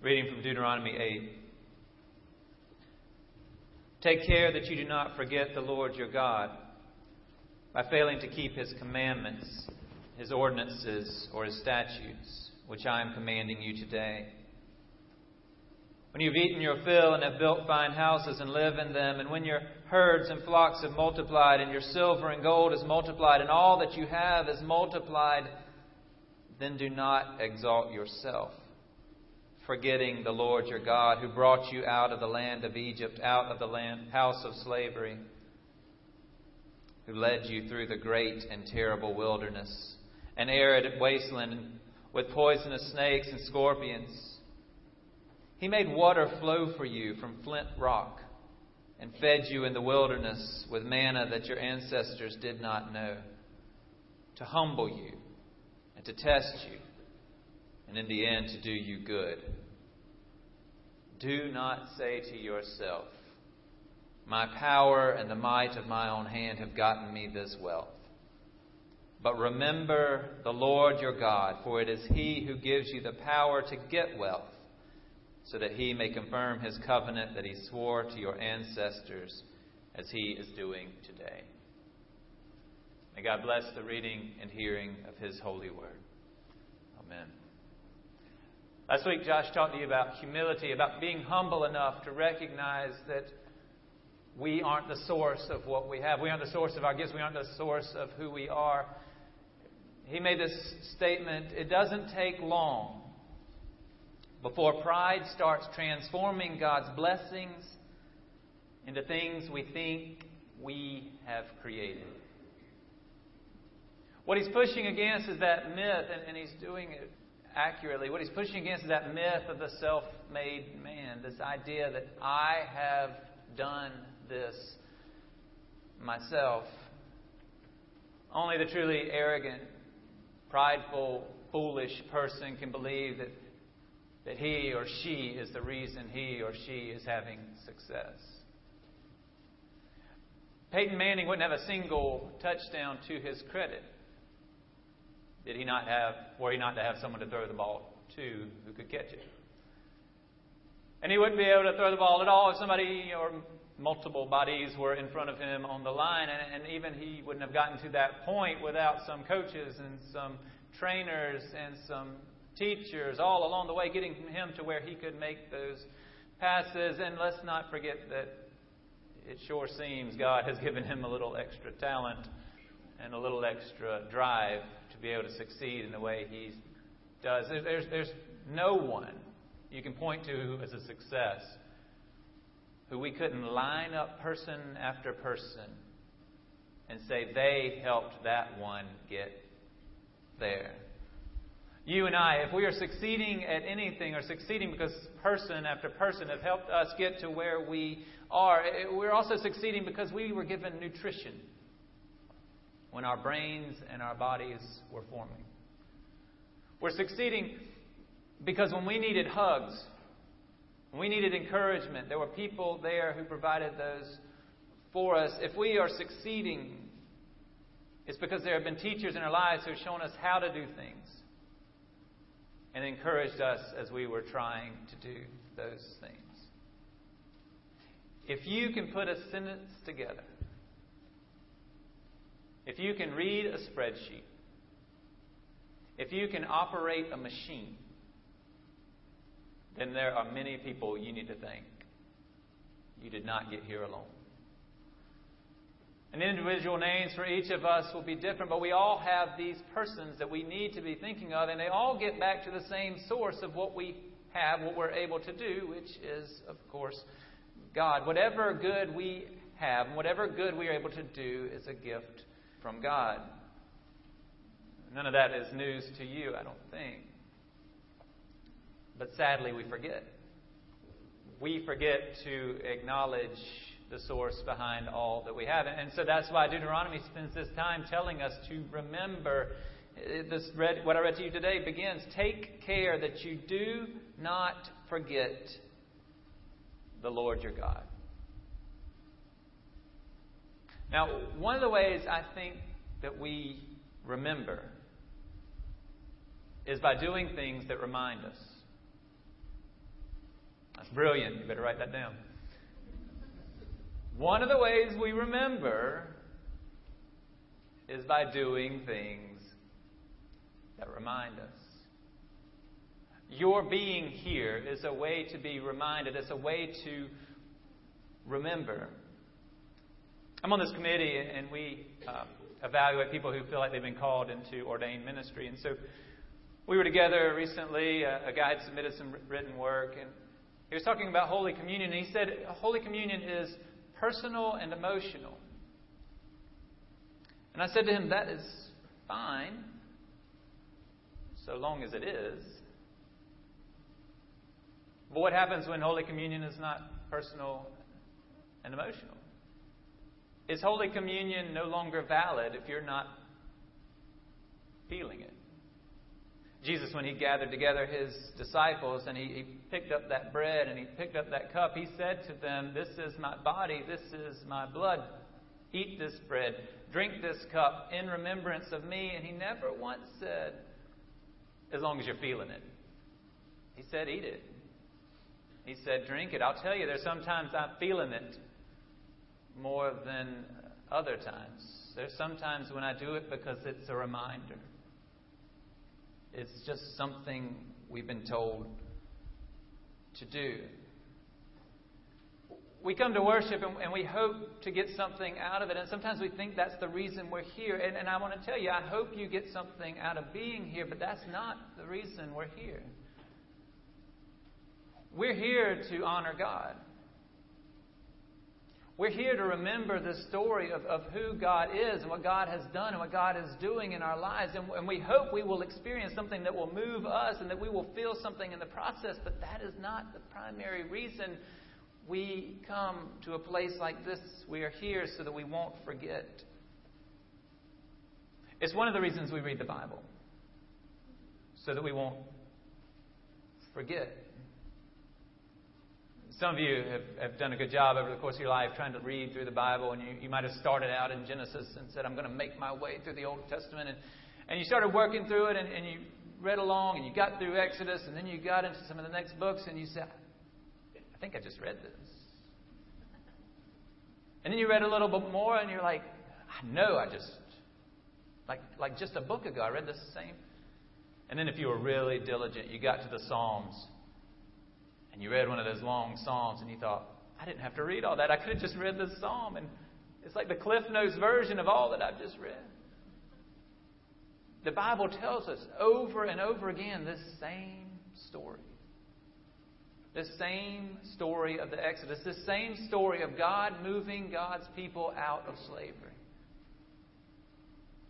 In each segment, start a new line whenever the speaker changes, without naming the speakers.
Reading from Deuteronomy 8. Take care that you do not forget the Lord your God by failing to keep his commandments, his ordinances, or his statutes, which I am commanding you today. When you've eaten your fill and have built fine houses and live in them, and when your herds and flocks have multiplied, and your silver and gold is multiplied, and all that you have is multiplied, then do not exalt yourself, forgetting the Lord your God, who brought you out of the land of Egypt, out of the land, house of slavery, who led you through the great and terrible wilderness, an arid wasteland with poisonous snakes and scorpions. He made water flow for you from flint rock and fed you in the wilderness with manna that your ancestors did not know, to humble you and to test you, and in the end to do you good. Do not say to yourself, My power and the might of my own hand have gotten me this wealth. But remember the Lord your God, for it is He who gives you the power to get wealth, so that He may confirm His covenant that He swore to your ancestors, as He is doing today. May God bless the reading and hearing of His holy word. Amen. Last week, Josh talked to you about humility, about being humble enough to recognize that we aren't the source of what we have. We aren't the source of our gifts. We aren't the source of who we are. He made this statement it doesn't take long before pride starts transforming God's blessings into things we think we have created. What he's pushing against is that myth, and, and he's doing it accurately. What he's pushing against is that myth of the self made man, this idea that I have done this myself. Only the truly arrogant, prideful, foolish person can believe that, that he or she is the reason he or she is having success. Peyton Manning wouldn't have a single touchdown to his credit did he not have, were he not to have someone to throw the ball to who could catch it? And he wouldn't be able to throw the ball at all if somebody or multiple bodies were in front of him on the line. And, and even he wouldn't have gotten to that point without some coaches and some trainers and some teachers all along the way getting him to where he could make those passes. And let's not forget that it sure seems God has given him a little extra talent and a little extra drive to be able to succeed in the way he does. There's, there's no one you can point to as a success who we couldn't line up person after person and say they helped that one get there. You and I, if we are succeeding at anything or succeeding because person after person have helped us get to where we are, eh, eh, we're also succeeding because we were given nutrition when our brains and our bodies were forming. We're succeeding because when we needed hugs, when we needed encouragement, there were people there who provided those for us. If we are succeeding, it's because there have been teachers in our lives who have shown us how to do things and encouraged us as we were trying to do those things. If you can put a sentence together if you can read a spreadsheet, if you can operate a machine, then there are many people you need to thank. You did not get here alone. And individual names for each of us will be different, but we all have these persons that we need to be thinking of, and they all get back to the same source of what we have, what we're able to do, which is, of course, God. Whatever good we have, whatever good we are able to do, is a gift from God. None of that is news to you, I don't think. But sadly, we forget. We forget to acknowledge the source behind all that we have. And so that's why Deuteronomy spends this time telling us to remember. Uh, this read, what I read to you today begins Take care that you do not forget the Lord your God. Now, one of the ways I think that we remember is by doing things that remind us. That's brilliant. You better write that down. One of the ways we remember is by doing things that remind us. Your being here is a way to be reminded, it's a way to remember. I'm on this committee, and we uh, evaluate people who feel like they've been called into ordained ministry. And so we were together recently. Uh, a guy had submitted some written work, and he was talking about Holy Communion. And he said Holy Communion is personal and emotional. And I said to him, That is fine, so long as it is. But what happens when Holy Communion is not personal and emotional? Is Holy Communion no longer valid if you're not feeling it? Jesus, when he gathered together his disciples and he, he, picked up that bread and he picked up that cup, he said to them, This is my body, this is my blood. Eat this bread, drink this cup in remembrance of me. And he never once said, As long as you're feeling it. He said, Eat it. He said, Drink it. I'll tell you, there's sometimes I'm feeling it more than other times. There's sometimes when I do it because it's a reminder. It's just something we've been told to do. We come to worship and, and, we hope to get something out of it, and sometimes we think that's the reason we're here. And, and I want to tell you, I hope you get something out of being here, but that's not the reason we're here. We're here to honor God. We're here to remember the story of, of who God is and what God has done and what God is doing in our lives. And, and we hope we will experience something that will move us and that we will feel something in the process, but that is not the primary reason we come to a place like this. We are here so that we won't forget. It's one of the reasons we read the Bible, so that we won't forget. Some of you have, have done a good job over the course of your life trying to read through the Bible, and you, you might have started out in Genesis and said, I'm going to make my way through the Old Testament. And, and you started working through it, and, and you read along, and you got through Exodus, and then you got into some of the next books, and you said, I think I just read this. And then you read a little bit more, and you're like, I know I just, like, like just a book ago, I read this same. And then if you were really diligent, you got to the Psalms and you read one of those long Psalms and you thought, I didn't have to read all that. I could have just read this Psalm. And it's like the Cliff Notes version of all that I've just read. The Bible tells us over and over again this same story. This same story of the Exodus, this same story of God moving God's people out of slavery.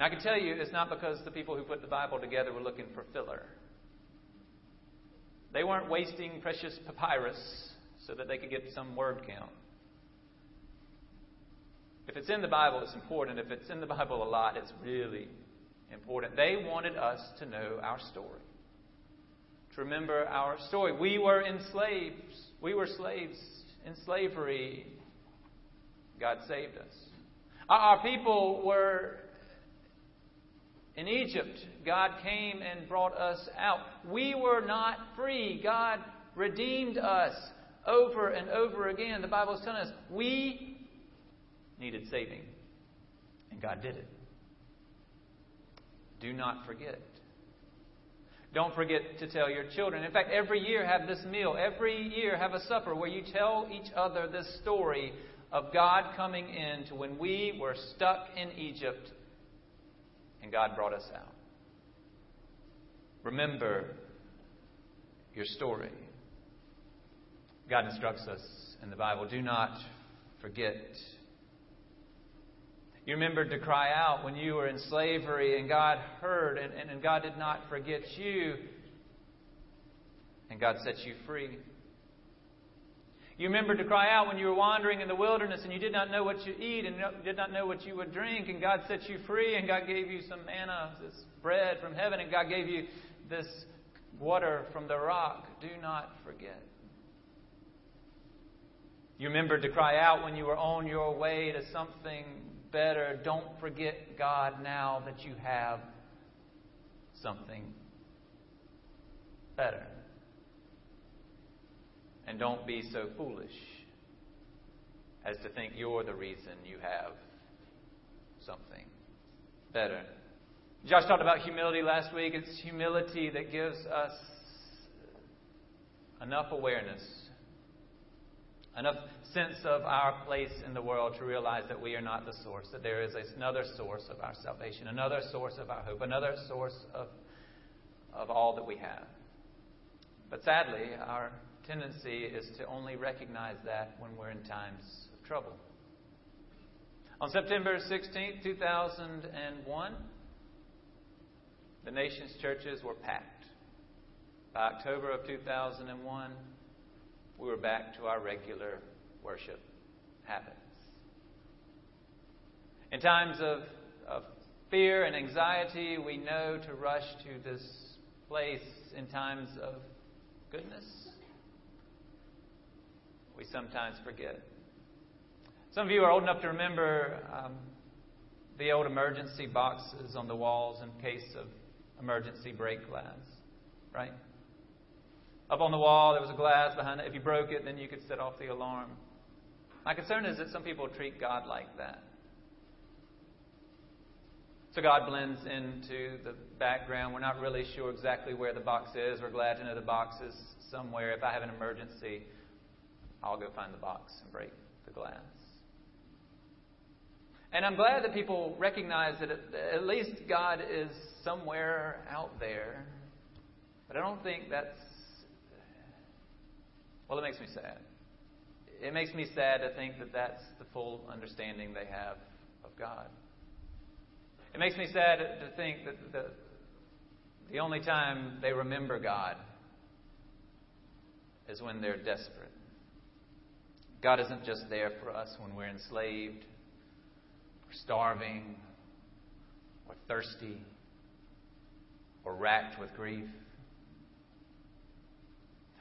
Now, I can tell you it's not because the people who put the Bible together were looking for filler. They weren't wasting precious papyrus so that they could get some word count. If it's in the Bible, it's important. If it's in the Bible a lot, it's really important. They wanted us to know our story, to remember our story. We were enslaved. We were slaves in slavery. God saved us. Our people were in Egypt, God came and brought us out. We were not free. God redeemed us over and over again. The Bible is telling us we needed saving, and God did it. Do not forget. Don't forget to tell your children. In fact, every year have this meal. Every year have a supper where you tell each other this story of God coming in to when we were stuck in Egypt and God brought us out. Remember your story. God instructs us in the Bible do not forget. You remembered to cry out when you were in slavery, and God heard, and, and, and God did not forget you, and God set you free. You remembered to cry out when you were wandering in the wilderness and you did not know what you eat and did not know what you would drink, and God set you free, and God gave you some manna, this bread from heaven, and God gave you this water from the rock. Do not forget. You remembered to cry out when you were on your way to something better. Don't forget God now that you have something better. And don't be so foolish as to think you're the reason you have something better. Josh talked about humility last week. It's humility that gives us enough awareness, enough sense of our place in the world to realize that we are not the source, that there is another source of our salvation, another source of our hope, another source of, of all that we have. But sadly, our tendency is to only recognize that when we're in times of trouble. On September 16, 2001, the nation's churches were packed. By October of 2001, we were back to our regular worship habits. In times of, of fear and anxiety, we know to rush to this place in times of goodness. We sometimes forget. Some of you are old enough to remember um, the old emergency boxes on the walls in case of emergency break glass, right? Up on the wall, there was a glass behind it. If you broke it, then you could set off the alarm. My concern is that some people treat God like that. So God blends into the background. We're not really sure exactly where the box is. We're glad to know the box is somewhere. If I have an emergency, I'll go find the box and break the glass. And I'm glad that people recognize that at least God is somewhere out there. But I don't think that's. Well, it makes me sad. It makes me sad to think that that's the full understanding they have of God. It makes me sad to think that the, the only time they remember God is when they're desperate. God isn't just there for us when we're enslaved, or starving, or thirsty, or racked with grief.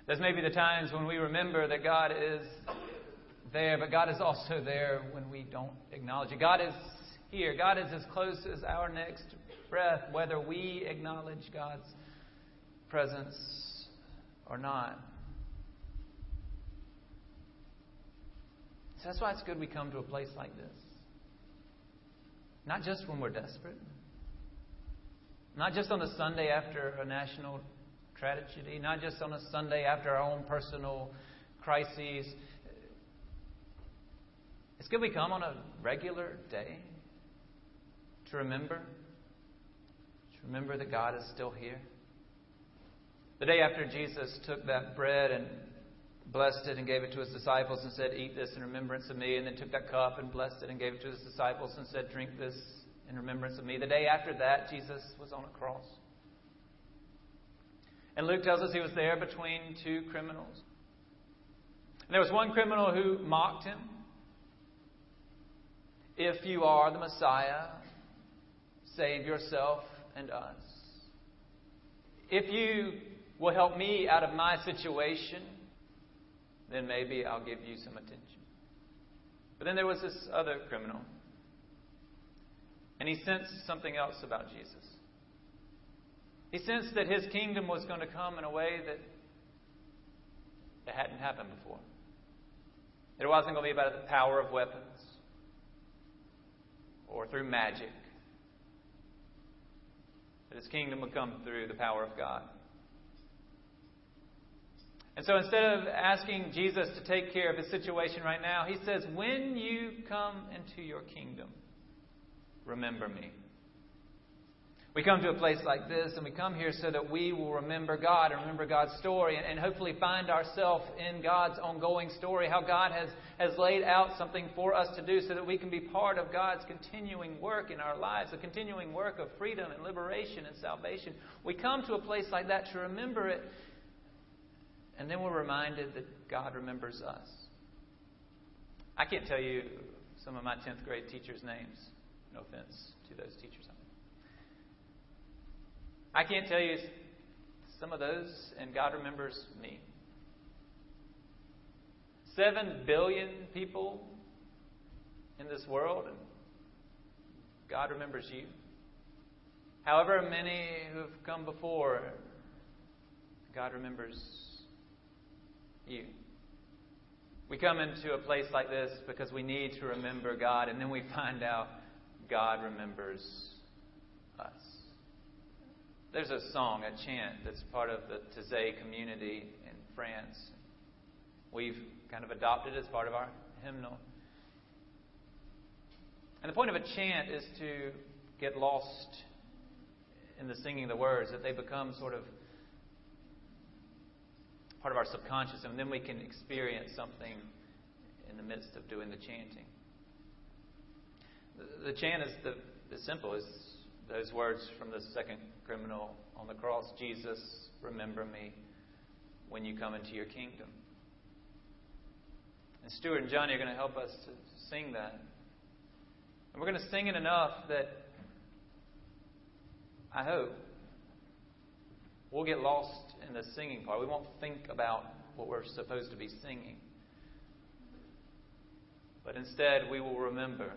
There's maybe the times when we remember that God is there, but God is also there when we don't acknowledge it. God is here. God is as close as our next breath, whether we acknowledge God's presence or not. So that's why it's good we come to a place like this. Not just when we're desperate, not just on a Sunday after a national tragedy, not just on a Sunday after our own personal crises. It's good we come on a regular day to remember, to remember that God is still here. The day after Jesus took that bread and blessed it and gave it to his disciples and said, Eat this in remembrance of me, and then took that cup and blessed it and gave it to his disciples and said, Drink this in remembrance of me. The day after that, Jesus was on a cross. And Luke tells us he was there between two criminals. And there was one criminal who mocked him. If you are the Messiah, save yourself and us. If you will help me out of my situation, then maybe I'll give you some attention. But then there was this other criminal. And he sensed something else about Jesus. He sensed that his kingdom was going to come in a way that, that hadn't happened before. It wasn't going to be about the power of weapons or through magic. That his kingdom would come through the power of God. And so instead of asking Jesus to take care of his situation right now, he says, When you come into your kingdom, remember me. We come to a place like this, and we come here so that we will remember God and remember God's story, and, hopefully find ourselves in God's ongoing story, how God has, has laid out something for us to do so that we can be part of God's continuing work in our lives, a continuing work of freedom and liberation and salvation. We come to a place like that to remember it, and then we're reminded that God remembers us. I can't tell you some of my 10th grade teachers' names. No offense to those teachers. I can't tell you some of those, and God remembers me. Seven billion people in this world, and God remembers you. However many who've come before, God remembers you. We come into a place like this because we need to remember God, and then we find out God remembers us. There's a song, a chant, that's part of the Taizé community in France. We've kind of adopted it as part of our hymnal. And the point of a chant is to get lost in the singing of the words, that they become sort of part of our subconscious, and then we can experience something in the midst of doing the chanting. The, the chant is the, the simple as those words from the second criminal on the cross Jesus, remember me when you come into your kingdom. And Stuart and Johnny are going to help us to sing that. And we're going to sing it enough that I hope we'll get lost in the singing part. We won't think about what we're supposed to be singing. But instead, we will remember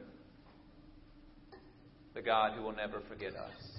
the God who will never forget us.